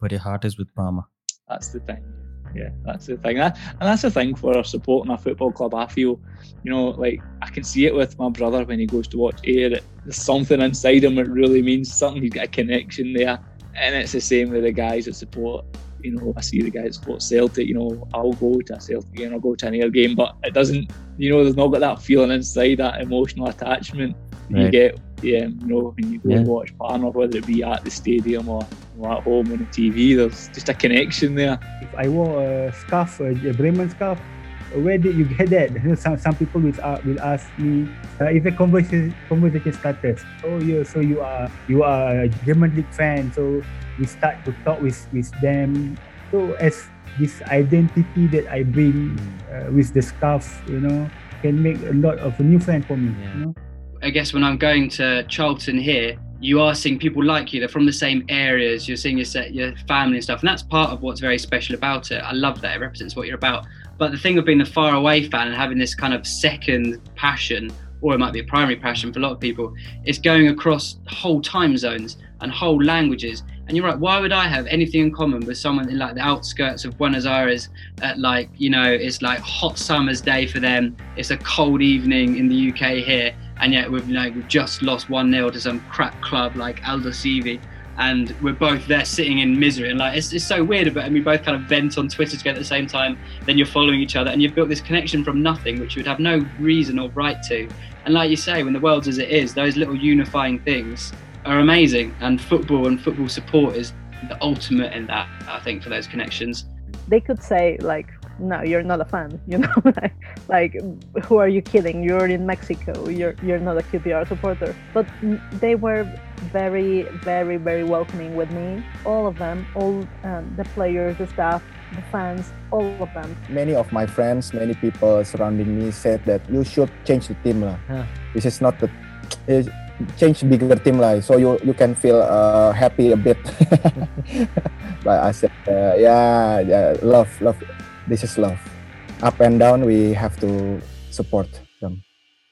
but your heart is with Parma. That's the thing. Yeah, that's the thing. That, and that's the thing for supporting a football club. I feel, you know, like I can see it with my brother when he goes to watch Ayr. There's something inside him that really means something. He's got a connection there. And it's the same with the guys that support you know, I see the guys support Celtic, you know, I'll go to a Celtic game, I'll go to an Ayr game, but it doesn't, you know, there's not got that feeling inside, that emotional attachment right. you get, yeah, you know, when you go yeah. and watch Parma, whether it be at the stadium or, or at home on the TV, there's just a connection there. If I wore a scarf, a Bremen scarf, where did you get that? You know, some some people will uh, will ask me. Uh, it's a conversation conversation starters. Oh yeah, so you are you are a German league fan. So we start to talk with with them. So as this identity that I bring uh, with the scarf, you know, can make a lot of a new friend for me. Yeah. You know. I guess when I'm going to Charlton here, you are seeing people like you. They're from the same areas. You're seeing your set, your family and stuff, and that's part of what's very special about it. I love that it represents what you're about. But the thing of being a far away fan and having this kind of second passion, or it might be a primary passion for a lot of people, is going across whole time zones and whole languages. And you're right, why would I have anything in common with someone in like the outskirts of Buenos Aires at like, you know, it's like hot summer's day for them, it's a cold evening in the UK here, and yet we've like we've just lost one 0 to some crap club like Aldosivi. And we're both there sitting in misery. And like it's, it's so weird but and we both kind of vent on twitter together at the same time. Then you're following each other and you've built this connection from nothing which you would have no reason or right to. And like you say when the world's as it is those little unifying things are amazing. And football and football support is the ultimate in that i think for those connections. They could say like no you're not a fan you know like, like who are you kidding? You're in mexico you're you're not a qpr supporter. But they were very very very welcoming with me all of them all um, the players the staff the fans all of them. Many of my friends many people surrounding me said that you should change the team lah. Huh. this is not the change bigger team lah so you you can feel uh, happy a bit. But i said uh, yeah, yeah love love this is love. Up and down we have to support